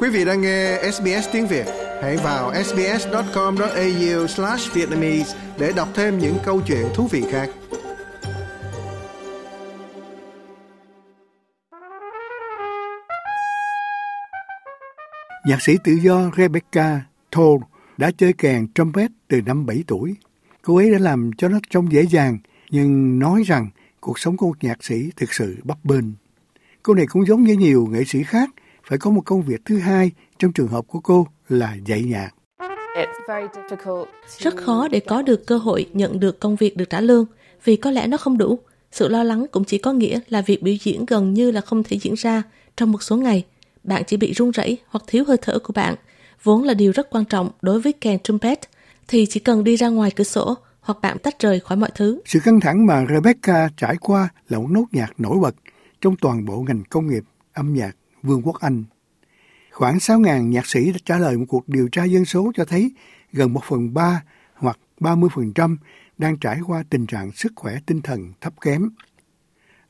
Quý vị đang nghe SBS tiếng Việt, hãy vào sbs.com.au/vietnamese để đọc thêm những câu chuyện thú vị khác. Nhạc sĩ tự do Rebecca Thor đã chơi kèn trumpet từ năm 7 tuổi. Cô ấy đã làm cho nó trông dễ dàng, nhưng nói rằng cuộc sống của một nhạc sĩ thực sự bấp bênh. Cô này cũng giống như nhiều nghệ sĩ khác, phải có một công việc thứ hai trong trường hợp của cô là dạy nhạc. Rất khó để có được cơ hội nhận được công việc được trả lương vì có lẽ nó không đủ. Sự lo lắng cũng chỉ có nghĩa là việc biểu diễn gần như là không thể diễn ra trong một số ngày. Bạn chỉ bị run rẩy hoặc thiếu hơi thở của bạn, vốn là điều rất quan trọng đối với kèn trumpet, thì chỉ cần đi ra ngoài cửa sổ hoặc bạn tách rời khỏi mọi thứ. Sự căng thẳng mà Rebecca trải qua là một nốt nhạc nổi bật trong toàn bộ ngành công nghiệp âm nhạc Vương quốc Anh. Khoảng 6.000 nhạc sĩ đã trả lời một cuộc điều tra dân số cho thấy gần 1 phần 3 hoặc 30% đang trải qua tình trạng sức khỏe tinh thần thấp kém.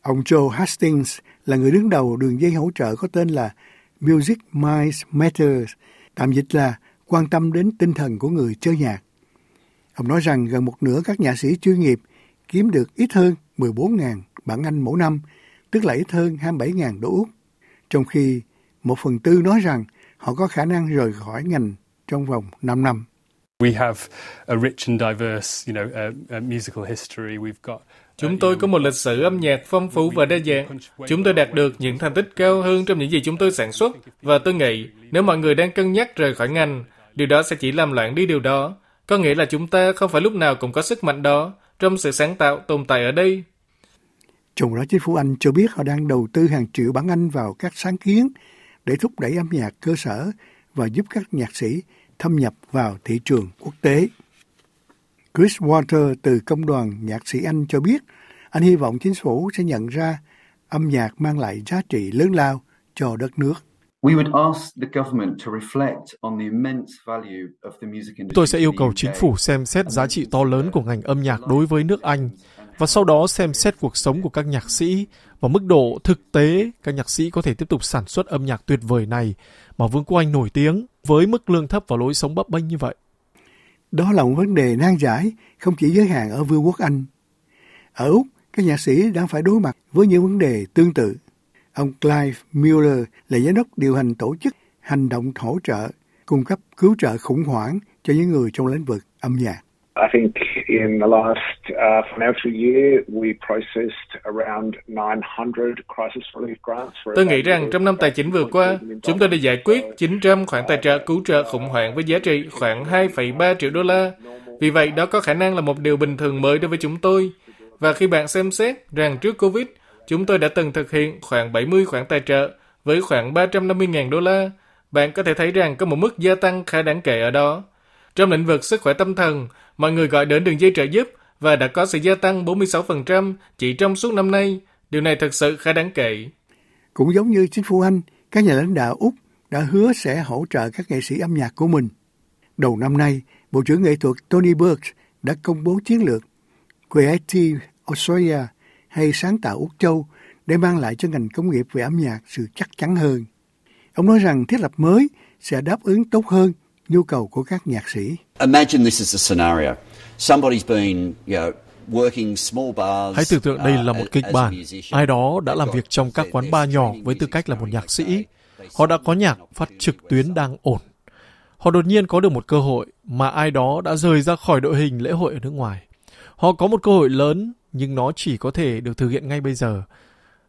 Ông Joe Hastings là người đứng đầu đường dây hỗ trợ có tên là Music Minds Matters, tạm dịch là quan tâm đến tinh thần của người chơi nhạc. Ông nói rằng gần một nửa các nhạc sĩ chuyên nghiệp kiếm được ít hơn 14.000 bảng Anh mỗi năm, tức là ít hơn 27.000 đô Úc, trong khi một phần tư nói rằng họ có khả năng rời khỏi ngành trong vòng 5 năm. We have a rich and diverse, you know, uh, musical history. We've got Chúng tôi có một lịch sử âm nhạc phong phú và đa dạng. Chúng tôi đạt được những thành tích cao hơn trong những gì chúng tôi sản xuất. Và tôi nghĩ, nếu mọi người đang cân nhắc rời khỏi ngành, điều đó sẽ chỉ làm loạn đi điều đó. Có nghĩa là chúng ta không phải lúc nào cũng có sức mạnh đó trong sự sáng tạo tồn tại ở đây. Trong đó chính phủ Anh cho biết họ đang đầu tư hàng triệu bảng Anh vào các sáng kiến để thúc đẩy âm nhạc cơ sở và giúp các nhạc sĩ thâm nhập vào thị trường quốc tế. Chris Walter từ Công đoàn Nhạc sĩ Anh cho biết anh hy vọng chính phủ sẽ nhận ra âm nhạc mang lại giá trị lớn lao cho đất nước. Tôi sẽ yêu cầu chính phủ xem xét giá trị to lớn của ngành âm nhạc đối với nước Anh và sau đó xem xét cuộc sống của các nhạc sĩ và mức độ thực tế các nhạc sĩ có thể tiếp tục sản xuất âm nhạc tuyệt vời này mà Vương quốc Anh nổi tiếng với mức lương thấp và lối sống bấp bênh như vậy. Đó là một vấn đề nan giải, không chỉ giới hạn ở Vương quốc Anh. Ở Úc, các nhạc sĩ đang phải đối mặt với những vấn đề tương tự. Ông Clive Mueller là giám đốc điều hành tổ chức hành động hỗ trợ, cung cấp cứu trợ khủng hoảng cho những người trong lĩnh vực âm nhạc. I think in the last uh, financial year we processed around 900 crisis relief grants. For tôi nghĩ rằng trong năm tài chính vừa qua, chúng tôi đã giải quyết 900 khoản tài trợ cứu trợ khủng hoảng với giá trị khoảng 2,3 triệu đô la. Vì vậy, đó có khả năng là một điều bình thường mới đối với chúng tôi. Và khi bạn xem xét rằng trước Covid, chúng tôi đã từng thực hiện khoảng 70 khoản tài trợ với khoảng 350.000 đô la, bạn có thể thấy rằng có một mức gia tăng khá đáng kể ở đó. Trong lĩnh vực sức khỏe tâm thần, mọi người gọi đến đường dây trợ giúp và đã có sự gia tăng 46% chỉ trong suốt năm nay. Điều này thật sự khá đáng kể. Cũng giống như chính phủ Anh, các nhà lãnh đạo Úc đã hứa sẽ hỗ trợ các nghệ sĩ âm nhạc của mình. Đầu năm nay, Bộ trưởng nghệ thuật Tony Burke đã công bố chiến lược Creative Australia hay sáng tạo Úc Châu để mang lại cho ngành công nghiệp về âm nhạc sự chắc chắn hơn. Ông nói rằng thiết lập mới sẽ đáp ứng tốt hơn nhu cầu của các nhạc sĩ. Imagine this is a scenario. Somebody's been, you know, Hãy tưởng tượng đây là một uh, kịch bản. Ai đó đã làm việc trong các quán bar nhỏ với tư cách là một nhạc sĩ. Họ đã có nhạc phát trực tuyến đang ổn. Họ đột nhiên có được một cơ hội mà ai đó đã rời ra khỏi đội hình lễ hội ở nước ngoài. Họ có một cơ hội lớn nhưng nó chỉ có thể được thực hiện ngay bây giờ.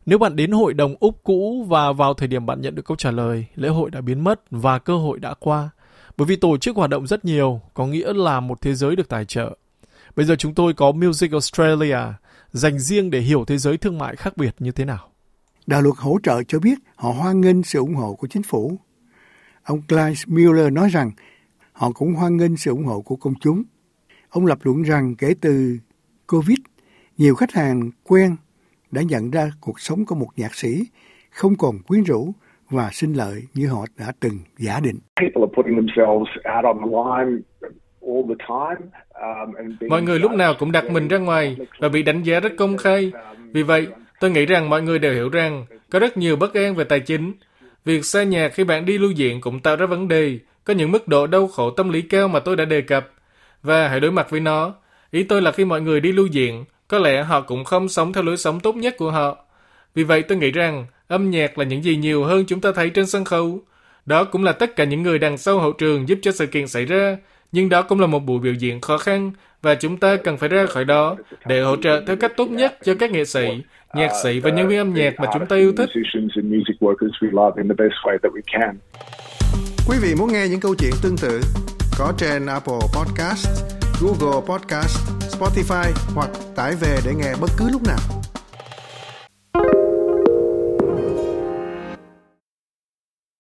Nếu bạn đến hội đồng Úc cũ và vào thời điểm bạn nhận được câu trả lời, lễ hội đã biến mất và cơ hội đã qua. Bởi vì tổ chức hoạt động rất nhiều, có nghĩa là một thế giới được tài trợ. Bây giờ chúng tôi có Music Australia, dành riêng để hiểu thế giới thương mại khác biệt như thế nào. Đạo luật hỗ trợ cho biết họ hoan nghênh sự ủng hộ của chính phủ. Ông Clive Miller nói rằng họ cũng hoan nghênh sự ủng hộ của công chúng. Ông lập luận rằng kể từ Covid, nhiều khách hàng quen đã nhận ra cuộc sống của một nhạc sĩ không còn quyến rũ và sinh lợi như họ đã từng giả định. Mọi người lúc nào cũng đặt mình ra ngoài và bị đánh giá rất công khai. Vì vậy, tôi nghĩ rằng mọi người đều hiểu rằng có rất nhiều bất an về tài chính Việc xa nhà khi bạn đi lưu diện cũng tạo ra vấn đề, có những mức độ đau khổ tâm lý cao mà tôi đã đề cập. Và hãy đối mặt với nó. Ý tôi là khi mọi người đi lưu diện, có lẽ họ cũng không sống theo lối sống tốt nhất của họ. Vì vậy tôi nghĩ rằng âm nhạc là những gì nhiều hơn chúng ta thấy trên sân khấu. Đó cũng là tất cả những người đằng sau hậu trường giúp cho sự kiện xảy ra, nhưng đó cũng là một buổi biểu diễn khó khăn và chúng ta cần phải ra khỏi đó để hỗ trợ theo cách tốt nhất cho các nghệ sĩ, nhạc sĩ và nhân viên âm nhạc mà chúng ta yêu thích. Quý vị muốn nghe những câu chuyện tương tự có trên Apple Podcast, Google Podcast, Spotify hoặc tải về để nghe bất cứ lúc nào.